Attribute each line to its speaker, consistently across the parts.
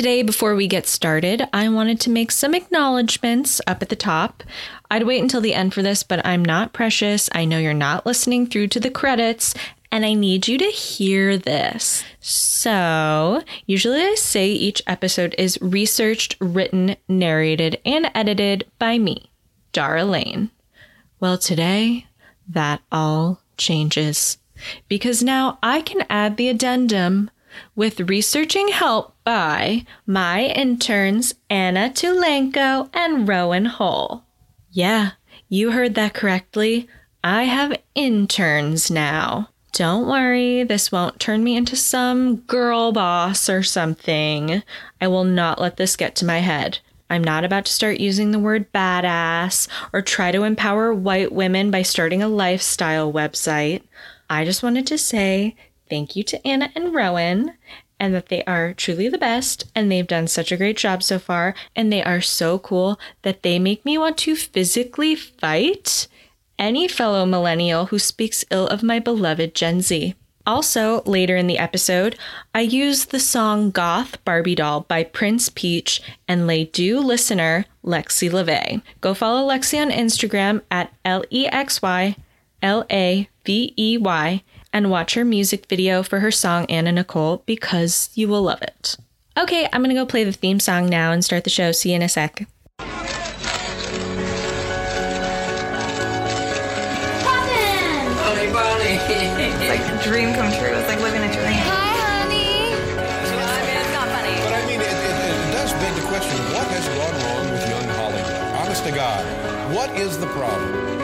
Speaker 1: Today, before we get started, I wanted to make some acknowledgments up at the top. I'd wait until the end for this, but I'm not precious. I know you're not listening through to the credits, and I need you to hear this. So, usually I say each episode is researched, written, narrated, and edited by me, Dara Lane. Well, today, that all changes because now I can add the addendum with researching help by my interns Anna Tulenko and Rowan Hull. Yeah, you heard that correctly. I have interns now. Don't worry, this won't turn me into some girl boss or something. I will not let this get to my head. I'm not about to start using the word badass or try to empower white women by starting a lifestyle website. I just wanted to say thank you to Anna and Rowan and that they are truly the best and they've done such a great job so far and they are so cool that they make me want to physically fight any fellow millennial who speaks ill of my beloved Gen Z. Also, later in the episode, I use the song Goth Barbie Doll by Prince Peach and Les Deux listener Lexi LeVay. Go follow Lexi on Instagram at L E X Y L A V E Y and watch her music video for her song Anna Nicole because you will love it. Okay, I'm gonna go play the theme song now and start the show. See you in a sec.
Speaker 2: Honey bunny.
Speaker 3: It's like a dream come true. It's like living a dream.
Speaker 4: Hi, honey.
Speaker 5: But I mean, it, it, it does beg the question what has gone wrong with young Hollywood? Honest to God, what is the problem?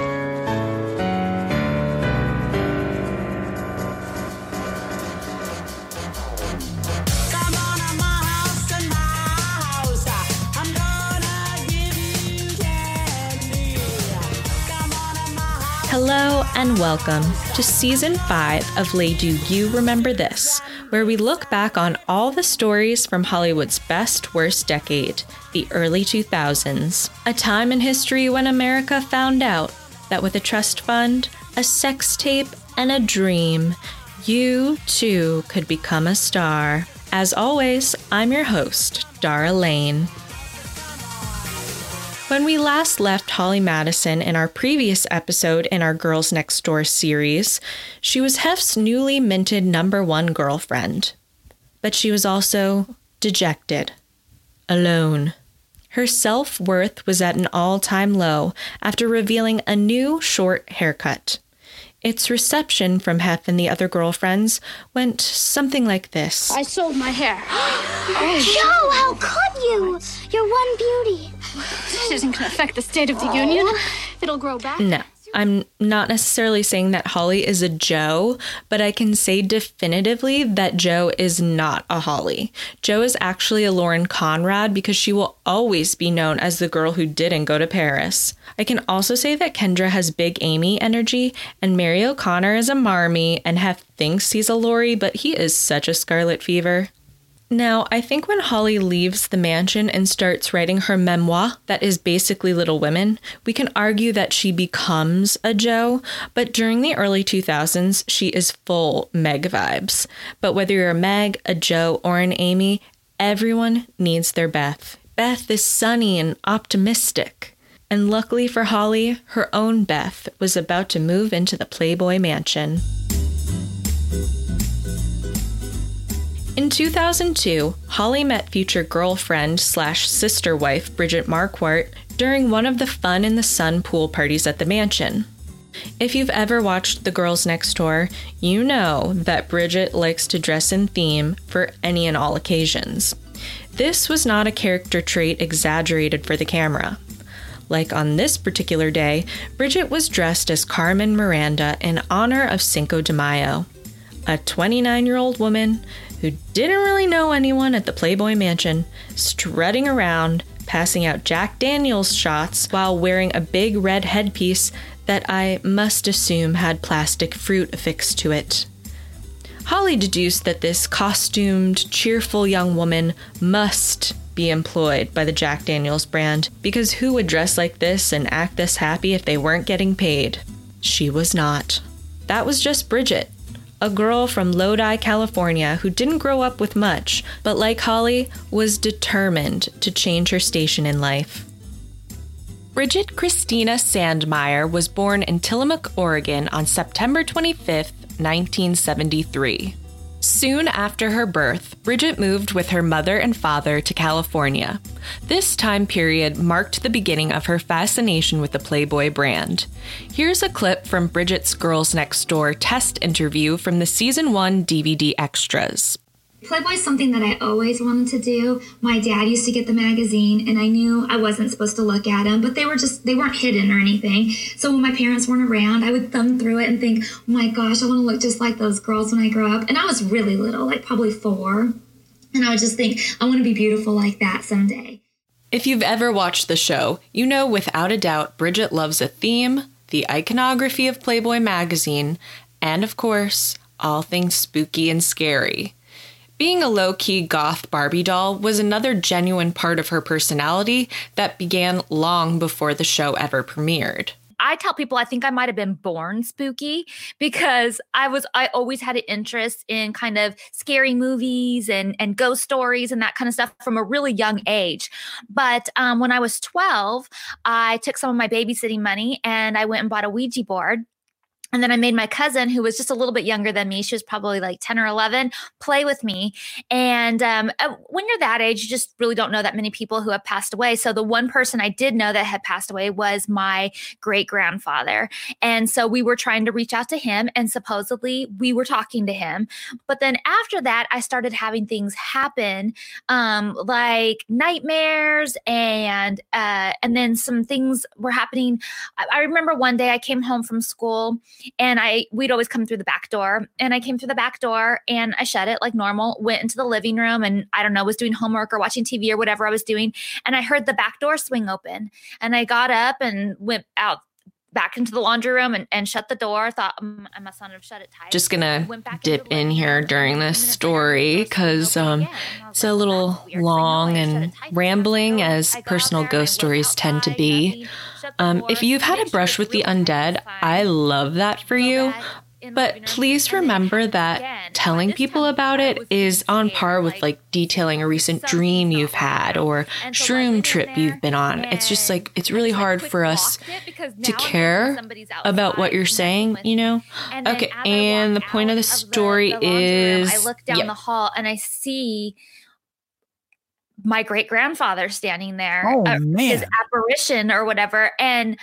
Speaker 6: And
Speaker 1: welcome to season five of Lay Do You Remember This, where we look back on all the stories from Hollywood's best worst decade, the early 2000s, a time in history when America found out that with a trust fund, a sex tape, and a dream, you too could become a star. As always, I'm your host, Dara Lane. When we last left Holly Madison in our previous episode in our Girls Next Door series, she was Hef's newly minted number one girlfriend. But she was also dejected, alone. Her self worth was at an all time low after revealing a new short haircut. Its reception from Hef and the other girlfriends went something like this.
Speaker 7: I sold my hair.
Speaker 4: Oh, Jo, how could you? You're one beauty.
Speaker 7: This isn't going to affect the State of the Union. Oh. It'll grow back.
Speaker 1: No, I'm not necessarily saying that Holly is a Jo, but I can say definitively that Jo is not a Holly. Jo is actually a Lauren Conrad because she will always be known as the girl who didn't go to Paris. I can also say that Kendra has big Amy energy, and Mary O'Connor is a Marmee, and Hef thinks he's a Laurie, but he is such a Scarlet Fever. Now, I think when Holly leaves the mansion and starts writing her memoir, that is basically Little Women, we can argue that she becomes a Jo, but during the early 2000s, she is full Meg vibes. But whether you're a Meg, a Jo, or an Amy, everyone needs their Beth. Beth is sunny and optimistic. And luckily for Holly, her own Beth was about to move into the Playboy Mansion. In 2002, Holly met future girlfriend slash sister wife Bridget Marquardt during one of the Fun in the Sun pool parties at the mansion. If you've ever watched The Girls Next Door, you know that Bridget likes to dress in theme for any and all occasions. This was not a character trait exaggerated for the camera. Like on this particular day, Bridget was dressed as Carmen Miranda in honor of Cinco de Mayo. A 29 year old woman who didn't really know anyone at the Playboy Mansion, strutting around, passing out Jack Daniels shots while wearing a big red headpiece that I must assume had plastic fruit affixed to it. Holly deduced that this costumed, cheerful young woman must be employed by the Jack Daniels brand because who would dress like this and act this happy if they weren't getting paid? She was not. That was just Bridget, a girl from Lodi, California, who didn't grow up with much, but like Holly, was determined to change her station in life. Bridget Christina Sandmeyer was born in Tillamook, Oregon on September 25th, 1973. Soon after her birth, Bridget moved with her mother and father to California. This time period marked the beginning of her fascination with the Playboy brand. Here's a clip from Bridget's Girls Next Door test interview from the season 1 DVD extras.
Speaker 2: Playboy's something that I always wanted to do. My dad used to get the magazine and I knew I wasn't supposed to look at them, but they were just, they weren't hidden or anything. So when my parents weren't around, I would thumb through it and think, oh my gosh, I want to look just like those girls when I grow up. And I was really little, like probably four. And I would just think, I want to be beautiful like that someday.
Speaker 1: If you've ever watched the show, you know without a doubt Bridget loves a theme, the iconography of Playboy magazine, and of course, all things spooky and scary. Being a low key goth Barbie doll was another genuine part of her personality that began long before the show ever premiered.
Speaker 8: I tell people I think I might have been born spooky because I was I always had an interest in kind of scary movies and and ghost stories and that kind of stuff from a really young age. But um, when I was 12, I took some of my babysitting money and I went and bought a Ouija board. And then I made my cousin, who was just a little bit younger than me, she was probably like 10 or 11, play with me. And um, uh, when you're that age, you just really don't know that many people who have passed away. So the one person I did know that had passed away was my great grandfather. And so we were trying to reach out to him, and supposedly we were talking to him. But then after that, I started having things happen, um, like nightmares, and uh, and then some things were happening. I, I remember one day I came home from school and I we'd always come through the back door and I came through the back door and I shut it like normal went into the living room and I don't know was doing homework or watching TV or whatever I was doing and I heard the back door swing open and I got up and went out back into the laundry room and, and shut the door thought um, I must not have shut it tight
Speaker 1: Just gonna
Speaker 8: Went back into
Speaker 1: dip in here during this story
Speaker 8: swung
Speaker 1: because um,
Speaker 8: again. And I was
Speaker 1: it's a little
Speaker 8: "That's weird," 'cause I know
Speaker 1: long and rambling as personal
Speaker 8: out there and I
Speaker 1: ghost stories tend to be.
Speaker 8: nothing, shut the
Speaker 1: Um, if you've had a brush with the undead. I love that for you.
Speaker 8: That in the living
Speaker 1: But please
Speaker 8: and then it
Speaker 1: remember that
Speaker 8: again.
Speaker 1: telling people about
Speaker 8: I
Speaker 1: it
Speaker 8: was
Speaker 1: is on par with like detailing a recent dream you've had or
Speaker 8: And so
Speaker 1: shroom trip
Speaker 8: there
Speaker 1: you've been on. It's just like it's really
Speaker 8: like,
Speaker 1: hard for us
Speaker 8: blocked it because
Speaker 1: to
Speaker 8: now I'm thinking
Speaker 1: care about what you're saying, you know?
Speaker 8: And
Speaker 1: Okay, and the point of the story
Speaker 8: the laundry room,
Speaker 1: is
Speaker 8: I look down
Speaker 1: yeah.
Speaker 8: the hall and I see my great grandfather standing there,
Speaker 9: Oh,
Speaker 8: uh, his apparition or whatever, and.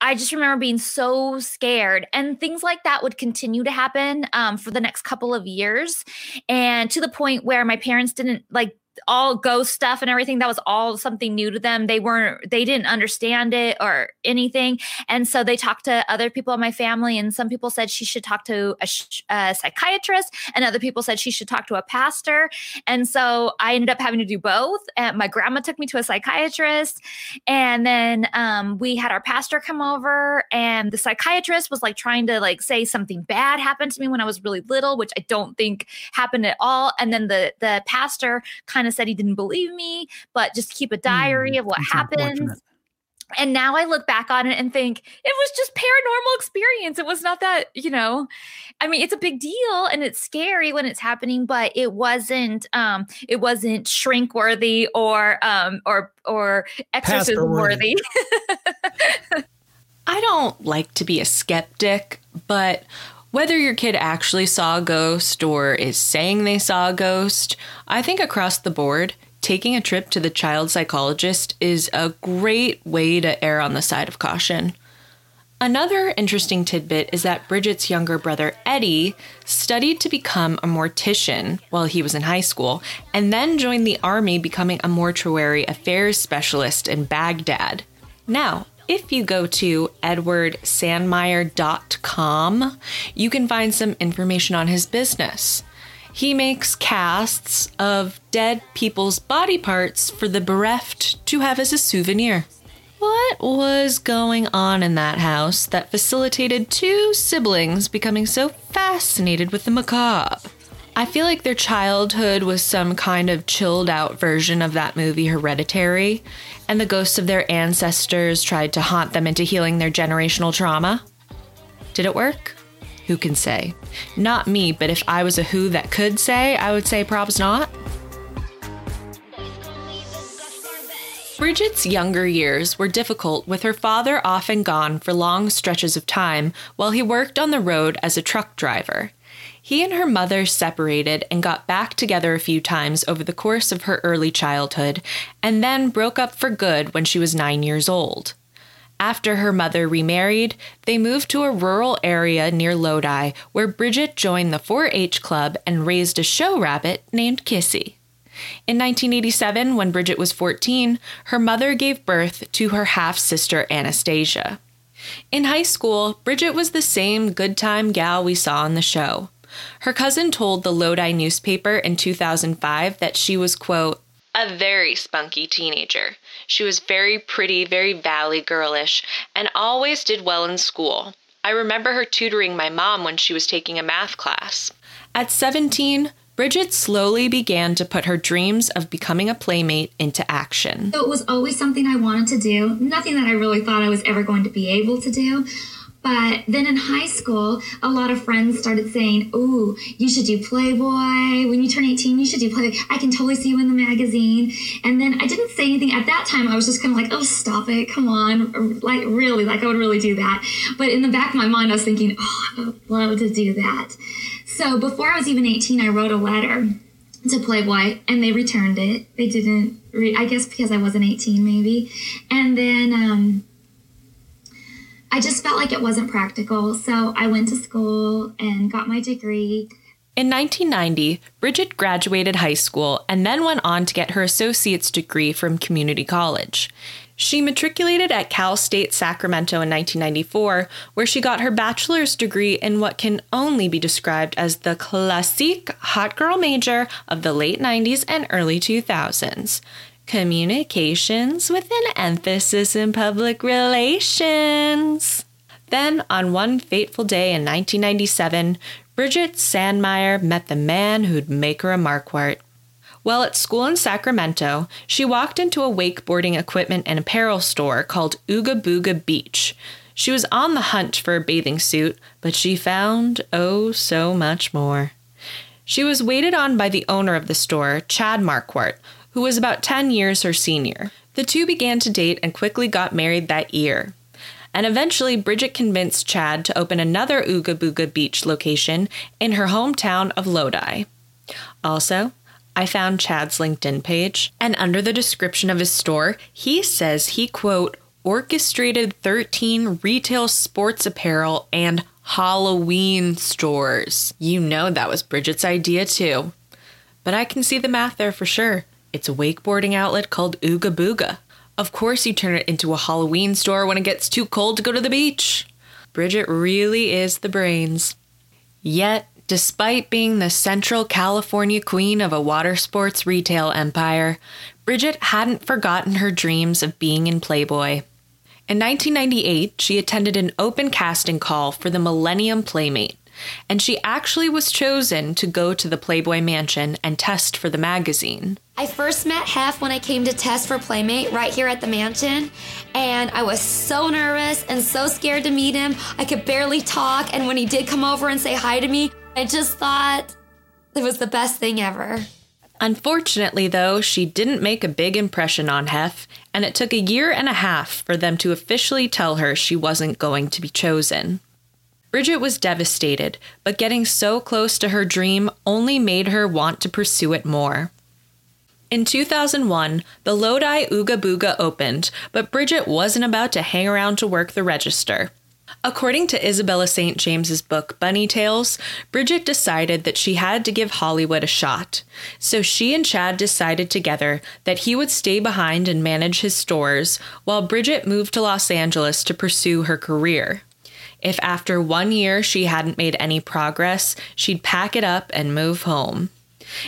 Speaker 8: I just remember being so scared, and things like that would continue to happen um, for the next couple of years, and to the point where my parents didn't like all ghost stuff and everything that was all something new to them. They weren't they didn't understand it or anything. And so they talked to other people in my family and some people said she should talk to a, a psychiatrist and other people said she should talk to a pastor. And so i ended up having to do both. And my grandma took me to a psychiatrist and then um, we had our pastor come over and the psychiatrist was like trying to like say something bad happened to me when i was really little which i don't think happened at all. And then the the pastor kind of said he didn't believe me but just keep a diary of what
Speaker 9: That's
Speaker 8: happens and now I look back on it and think it was just paranormal experience. It was not that, you know, I mean, it's a big deal and it's scary when it's happening, but it wasn't um it wasn't shrink worthy or um or or exorcism worthy.
Speaker 1: I don't like to be a skeptic, but whether your kid actually saw a ghost or is saying they saw a ghost, I think across the board, taking a trip to the child psychologist is a great way to err on the side of caution. Another interesting tidbit is that Bridget's younger brother Eddie studied to become a mortician while he was in high school and then joined the army becoming a mortuary affairs specialist in Baghdad. Now, if you go to edwardsandmeyer.com, you can find some information on his business. He makes casts of dead people's body parts for the bereft to have as a souvenir. What was going on in that house that facilitated two siblings becoming so fascinated with the macabre? I feel like their childhood was some kind of chilled out version of that movie Hereditary, and the ghosts of their ancestors tried to haunt them into healing their generational trauma. Did it work? Who can say? Not me, but if I was a who that could say, I would say props not. Bridget's younger years were difficult with her father often gone for long stretches of time while he worked on the road as a truck driver. He and her mother separated and got back together a few times over the course of her early childhood, and then broke up for good when she was nine years old. After her mother remarried, they moved to a rural area near Lodi where Bridget joined the 4 H club and raised a show rabbit named Kissy. In 1987, when Bridget was 14, her mother gave birth to her half sister Anastasia. In high school, Bridget was the same good time gal we saw on the show. Her cousin told the Lodi newspaper in 2005 that she was, quote, a very spunky teenager. She was very pretty, very valley girlish, and always did well in school. I remember her tutoring my mom when she was taking a math class. At 17, Bridget slowly began to put her dreams of becoming a playmate into action.
Speaker 2: So it was always something I wanted to do, nothing that I really thought I was ever going to be able to do. But then in high school, a lot of friends started saying, Ooh, you should do Playboy. When you turn 18, you should do Playboy. I can totally see you in the magazine. And then I didn't say anything. At that time, I was just kind of like, Oh, stop it. Come on. Like, really, like I would really do that. But in the back of my mind, I was thinking, Oh, I would love to do that. So before I was even 18, I wrote a letter to Playboy and they returned it. They didn't, re- I guess because I wasn't 18, maybe. And then, um, I just felt like it wasn't practical. So I went to school and got my degree.
Speaker 1: In 1990, Bridget graduated high school and then went on to get her associate's degree from community college. She matriculated at Cal State Sacramento in 1994, where she got her bachelor's degree in what can only be described as the classic hot girl major of the late 90s and early 2000s communications with an emphasis in public relations. Then, on one fateful day in 1997, Bridget Sandmeyer met the man who'd make her a Marquardt. While at school in Sacramento, she walked into a wakeboarding equipment and apparel store called Ooga Booga Beach. She was on the hunt for a bathing suit, but she found oh so much more. She was waited on by the owner of the store, Chad Marquardt, who was about 10 years her senior. The two began to date and quickly got married that year. And eventually, Bridget convinced Chad to open another Ooga Booga Beach location in her hometown of Lodi. Also, I found Chad's LinkedIn page, and under the description of his store, he says he, quote, orchestrated 13 retail sports apparel and Halloween stores. You know that was Bridget's idea too. But I can see the math there for sure. It's a wakeboarding outlet called Ooga Booga. Of course, you turn it into a Halloween store when it gets too cold to go to the beach. Bridget really is the brains. Yet, despite being the Central California queen of a water sports retail empire, Bridget hadn't forgotten her dreams of being in Playboy. In 1998, she attended an open casting call for the Millennium Playmate, and she actually was chosen to go to the Playboy Mansion and test for the magazine.
Speaker 9: I first met Hef when I came to test for Playmate right here at the mansion, and I was so nervous and so scared to meet him. I could barely talk, and when he did come over and say hi to me, I just thought it was the best thing ever.
Speaker 1: Unfortunately, though, she didn't make a big impression on Hef, and it took a year and a half for them to officially tell her she wasn't going to be chosen. Bridget was devastated, but getting so close to her dream only made her want to pursue it more. In 2001, the Lodi Ooga Booga opened, but Bridget wasn't about to hang around to work the register. According to Isabella St. James's book Bunny Tales, Bridget decided that she had to give Hollywood a shot. So she and Chad decided together that he would stay behind and manage his stores while Bridget moved to Los Angeles to pursue her career. If after one year she hadn't made any progress, she'd pack it up and move home.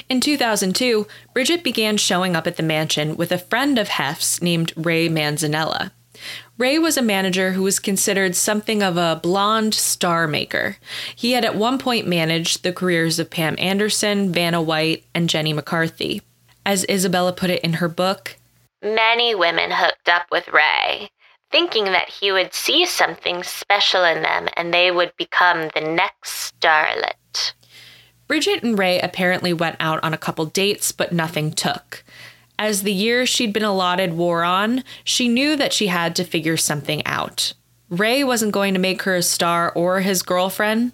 Speaker 1: In 2002, Bridget began showing up at the mansion with a friend of Hef's named Ray Manzanella. Ray was a manager who was considered something of a blonde star maker. He had at one point managed the careers of Pam Anderson, Vanna White, and Jenny McCarthy. As Isabella put it in her book, Many women hooked up with Ray. Thinking that he would see something special in them and they would become the next starlet. Bridget and Ray apparently went out on a couple dates, but nothing took. As the year she'd been allotted wore on, she knew that she had to figure something out. Ray wasn't going to make her a star or his girlfriend,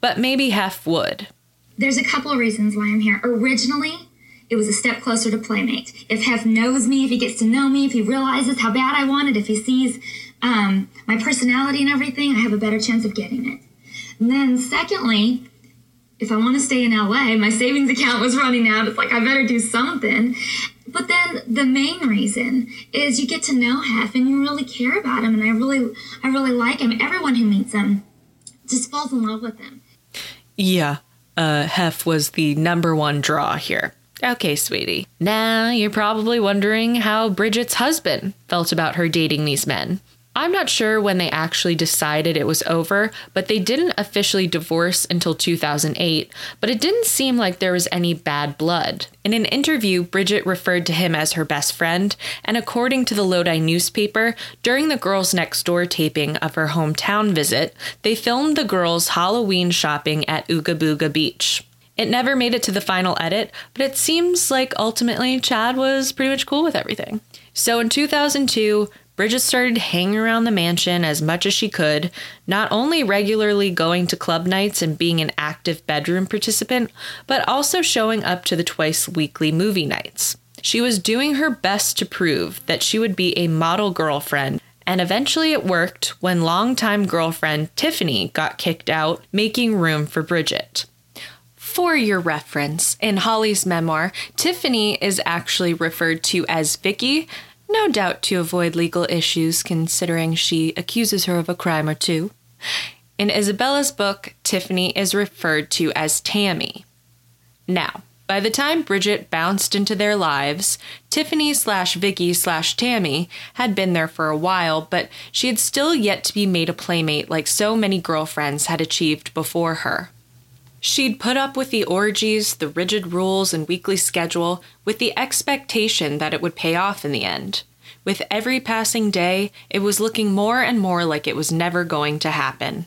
Speaker 1: but maybe Hef would.
Speaker 2: There's a couple of reasons why I'm here. Originally, it was a step closer to Playmate. If Hef knows me, if he gets to know me, if he realizes how bad I want it, if he sees um, my personality and everything, I have a better chance of getting it. And then, secondly, if I want to stay in LA, my savings account was running out. It's like I better do something. But then the main reason is you get to know Hef and you really care about him, and I really, I really like him. Everyone who meets him just falls in love with him.
Speaker 1: Yeah, uh, Hef was the number one draw here. Okay, sweetie. Now you're probably wondering how Bridget's husband felt about her dating these men. I'm not sure when they actually decided it was over, but they didn't officially divorce until 2008, but it didn't seem like there was any bad blood. In an interview, Bridget referred to him as her best friend, and according to the Lodi newspaper, during the Girls Next Door taping of her hometown visit, they filmed the girls Halloween shopping at Ooga Booga Beach. It never made it to the final edit, but it seems like ultimately Chad was pretty much cool with everything. So in 2002, Bridget started hanging around the mansion as much as she could, not only regularly going to club nights and being an active bedroom participant, but also showing up to the twice weekly movie nights. She was doing her best to prove that she would be a model girlfriend, and eventually it worked when longtime girlfriend Tiffany got kicked out, making room for Bridget. For your reference, in Holly's memoir, Tiffany is actually referred to as Vicky, no doubt to avoid legal issues considering she accuses her of a crime or two. In Isabella's book, Tiffany is referred to as Tammy. Now, by the time Bridget bounced into their lives, Tiffany slash Vicky slash Tammy had been there for a while, but she had still yet to be made a playmate like so many girlfriends had achieved before her. She'd put up with the orgies, the rigid rules, and weekly schedule with the expectation that it would pay off in the end. With every passing day, it was looking more and more like it was never going to happen.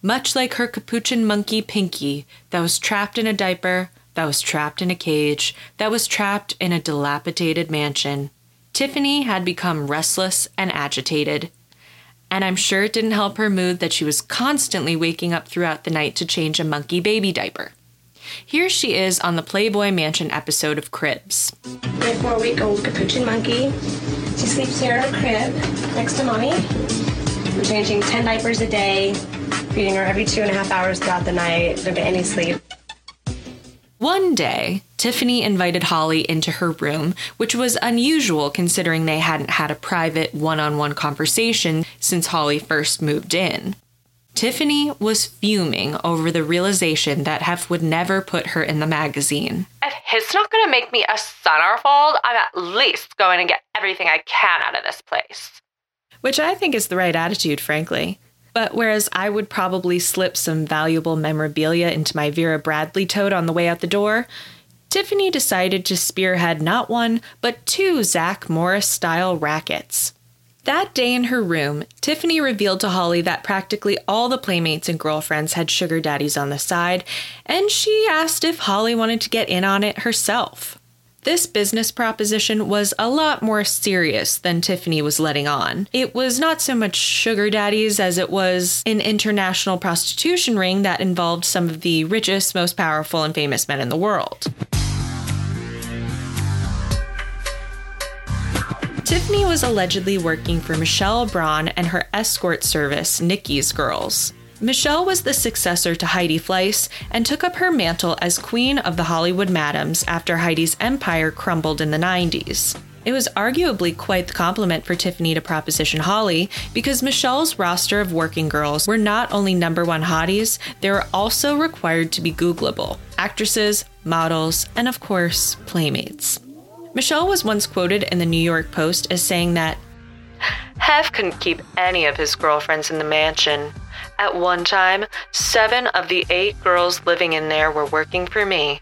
Speaker 1: Much like her capuchin monkey Pinky, that was trapped in a diaper, that was trapped in a cage, that was trapped in a dilapidated mansion, Tiffany had become restless and agitated and I'm sure it didn't help her mood that she was constantly waking up throughout the night to change a monkey baby diaper. Here she is on the Playboy Mansion episode of Cribs.
Speaker 10: My four week old capuchin monkey. She sleeps here in her crib next to mommy. I'm changing 10 diapers a day, feeding her every two and a half hours throughout the night. Don't get any sleep.
Speaker 1: One day, Tiffany invited Holly into her room, which was unusual considering they hadn't had a private one on one conversation since Holly first moved in. Tiffany was fuming over the realization that Hef would never put her in the magazine.
Speaker 11: If he's not going to make me a centerfold, I'm at least going to get everything I can out of this place.
Speaker 1: Which I think is the right attitude, frankly. But whereas I would probably slip some valuable memorabilia into my Vera Bradley tote on the way out the door, Tiffany decided to spearhead not one, but two Zach Morris style rackets. That day in her room, Tiffany revealed to Holly that practically all the playmates and girlfriends had sugar daddies on the side, and she asked if Holly wanted to get in on it herself. This business proposition was a lot more serious than Tiffany was letting on. It was not so much sugar daddies as it was an international prostitution ring that involved some of the richest, most powerful, and famous men in the world. Tiffany was allegedly working for Michelle Braun and her escort service, Nikki's Girls. Michelle was the successor to Heidi Fleiss and took up her mantle as queen of the Hollywood Madams after Heidi's empire crumbled in the 90s. It was arguably quite the compliment for Tiffany to proposition Holly because Michelle's roster of working girls were not only number one hotties, they were also required to be Googleable actresses, models, and of course, playmates. Michelle was once quoted in the New York Post as saying that
Speaker 11: Hef couldn't keep any of his girlfriends in the mansion. At one time, seven of the eight girls living in there were working for me.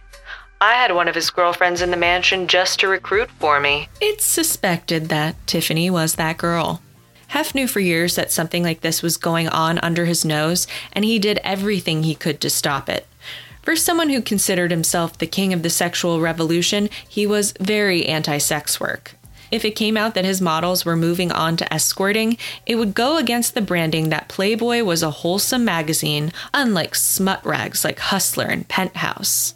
Speaker 11: I had one of his girlfriends in the mansion just to recruit for me.
Speaker 1: It's suspected that Tiffany was that girl. Hef knew for years that something like this was going on under his nose, and he did everything he could to stop it. For someone who considered himself the king of the sexual revolution, he was very anti sex work. If it came out that his models were moving on to escorting, it would go against the branding that Playboy was a wholesome magazine, unlike smut rags like Hustler and Penthouse.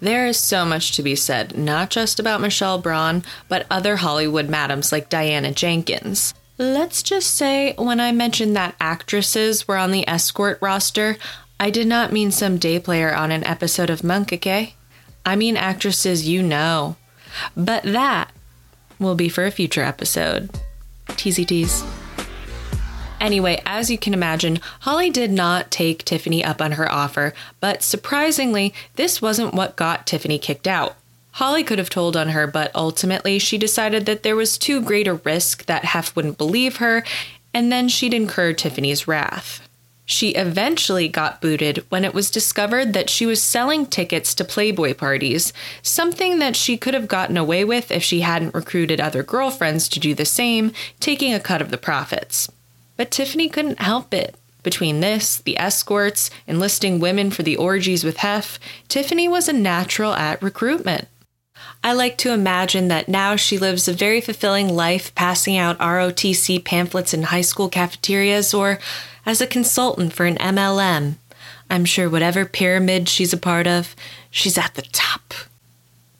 Speaker 1: There is so much to be said, not just about Michelle Braun, but other Hollywood madams like Diana Jenkins. Let's just say, when I mentioned that actresses were on the escort roster, I did not mean some day player on an episode of Monk, okay? I mean actresses you know. But that will be for a future episode. Teasy tease. Anyway, as you can imagine, Holly did not take Tiffany up on her offer, but surprisingly, this wasn't what got Tiffany kicked out. Holly could have told on her, but ultimately she decided that there was too great a risk that Hef wouldn't believe her, and then she'd incur Tiffany's wrath. She eventually got booted when it was discovered that she was selling tickets to Playboy parties, something that she could have gotten away with if she hadn't recruited other girlfriends to do the same, taking a cut of the profits. But Tiffany couldn't help it. Between this, the escorts, enlisting women for the orgies with Hef, Tiffany was a natural at recruitment. I like to imagine that now she lives a very fulfilling life passing out ROTC pamphlets in high school cafeterias or as a consultant for an MLM. I'm sure whatever pyramid she's a part of, she's at the top.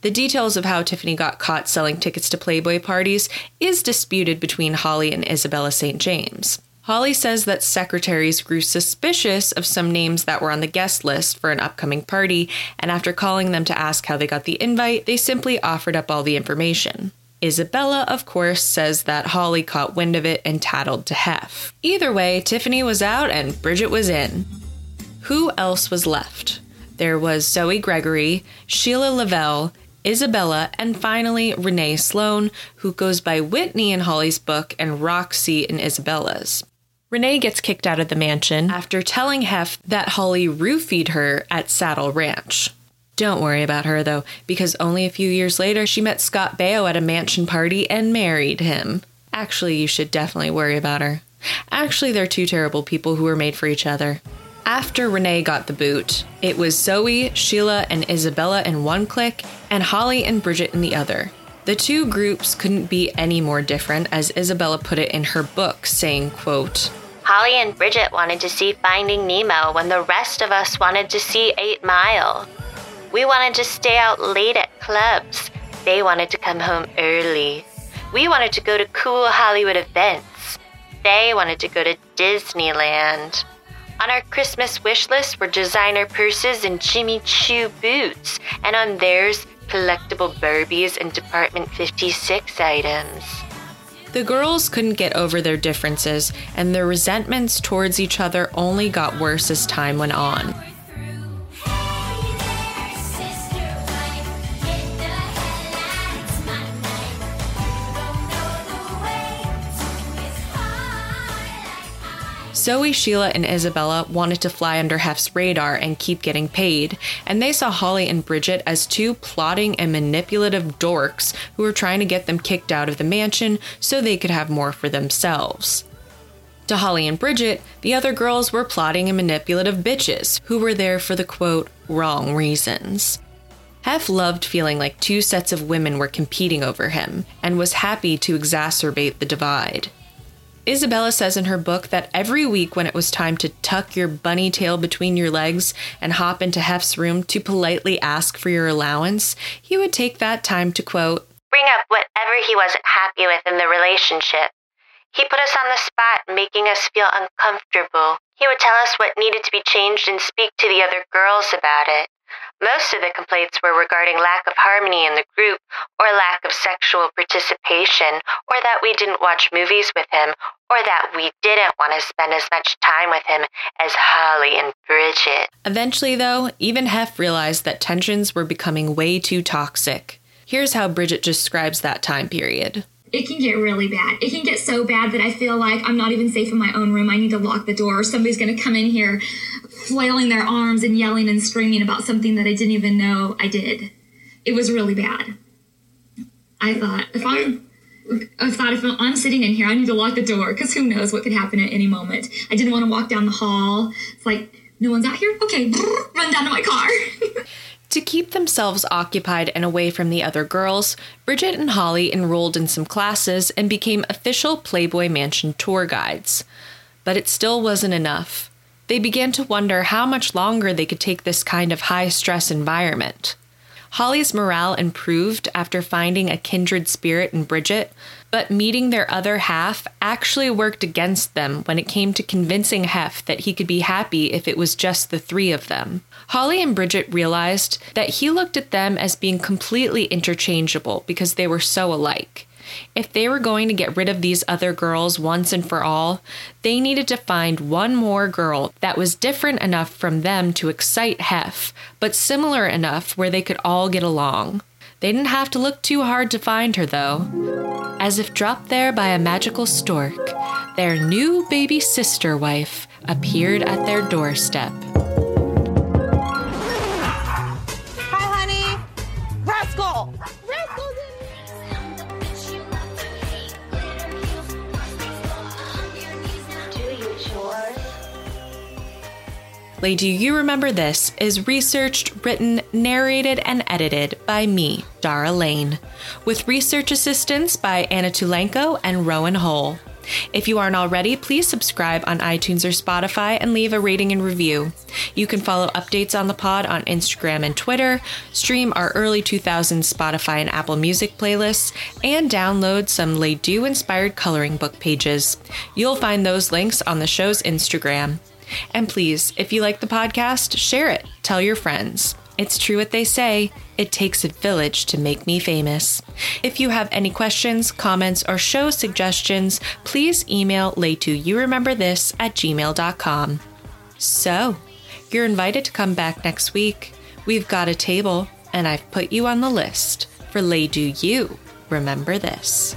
Speaker 1: The details of how Tiffany got caught selling tickets to Playboy parties is disputed between Holly and Isabella St. James. Holly says that secretaries grew suspicious of some names that were on the guest list for an upcoming party, and after calling them to ask how they got the invite, they simply offered up all the information. Isabella, of course, says that Holly caught wind of it and tattled to Hef. Either way, Tiffany was out and Bridget was in. Who else was left? There was Zoe Gregory, Sheila Levell, Isabella, and finally Renee Sloan, who goes by Whitney in Holly's book and Roxy in Isabella's. Renee gets kicked out of the mansion after telling Hef that Holly roofied her at Saddle Ranch. Don't worry about her though, because only a few years later she met Scott Baio at a mansion party and married him. Actually, you should definitely worry about her. Actually, they're two terrible people who were made for each other. After Renee got the boot, it was Zoe, Sheila, and Isabella in one clique, and Holly and Bridget in the other. The two groups couldn't be any more different, as Isabella put it in her book, saying, quote,
Speaker 12: Holly and Bridget wanted to see Finding Nemo when the rest of us wanted to see Eight Mile. We wanted to stay out late at clubs. They wanted to come home early. We wanted to go to cool Hollywood events. They wanted to go to Disneyland. On our Christmas wish list were designer purses and Jimmy Choo boots, and on theirs, collectible Barbies and Department 56 items.
Speaker 1: The girls couldn't get over their differences, and their resentments towards each other only got worse as time went on. Zoe, Sheila, and Isabella wanted to fly under Hef's radar and keep getting paid, and they saw Holly and Bridget as two plotting and manipulative dorks who were trying to get them kicked out of the mansion so they could have more for themselves. To Holly and Bridget, the other girls were plotting and manipulative bitches who were there for the quote, wrong reasons. Hef loved feeling like two sets of women were competing over him and was happy to exacerbate the divide. Isabella says in her book that every week when it was time to tuck your bunny tail between your legs and hop into Hef's room to politely ask for your allowance, he would take that time to quote,
Speaker 12: Bring up whatever he wasn't happy with in the relationship. He put us on the spot, making us feel uncomfortable. He would tell us what needed to be changed and speak to the other girls about it. Most of the complaints were regarding lack of harmony in the group, or lack of sexual participation, or that we didn't watch movies with him, or that we didn't want to spend as much time with him as Holly and Bridget.
Speaker 1: Eventually, though, even Hef realized that tensions were becoming way too toxic. Here's how Bridget describes that time period.
Speaker 2: It can get really bad. It can get so bad that I feel like I'm not even safe in my own room. I need to lock the door. Somebody's going to come in here flailing their arms and yelling and screaming about something that I didn't even know I did. It was really bad. I thought if I'm I thought if I'm sitting in here, I need to lock the door because who knows what could happen at any moment. I didn't want to walk down the hall. It's like, no one's out here? Okay, run down to my car.
Speaker 1: To keep themselves occupied and away from the other girls, Bridget and Holly enrolled in some classes and became official Playboy Mansion tour guides. But it still wasn't enough. They began to wonder how much longer they could take this kind of high stress environment. Holly's morale improved after finding a kindred spirit in Bridget, but meeting their other half actually worked against them when it came to convincing Hef that he could be happy if it was just the three of them. Holly and Bridget realized that he looked at them as being completely interchangeable because they were so alike. If they were going to get rid of these other girls once and for all, they needed to find one more girl that was different enough from them to excite Hef, but similar enough where they could all get along. They didn't have to look too hard to find her, though. As if dropped there by a magical stork, their new baby sister wife appeared at their doorstep. Lay Do You Remember This is researched, written, narrated, and edited by me, Dara Lane, with research assistance by Anna Tulenko and Rowan Hull. If you aren't already, please subscribe on iTunes or Spotify and leave a rating and review. You can follow updates on the pod on Instagram and Twitter, stream our early 2000s Spotify and Apple Music playlists, and download some Do inspired coloring book pages. You'll find those links on the show's Instagram. And please, if you like the podcast, share it. Tell your friends. It's true what they say it takes a village to make me famous. If you have any questions, comments, or show suggestions, please email laytoyourememberthis at gmail.com. So, you're invited to come back next week. We've got a table, and I've put you on the list for Lay Do You Remember This.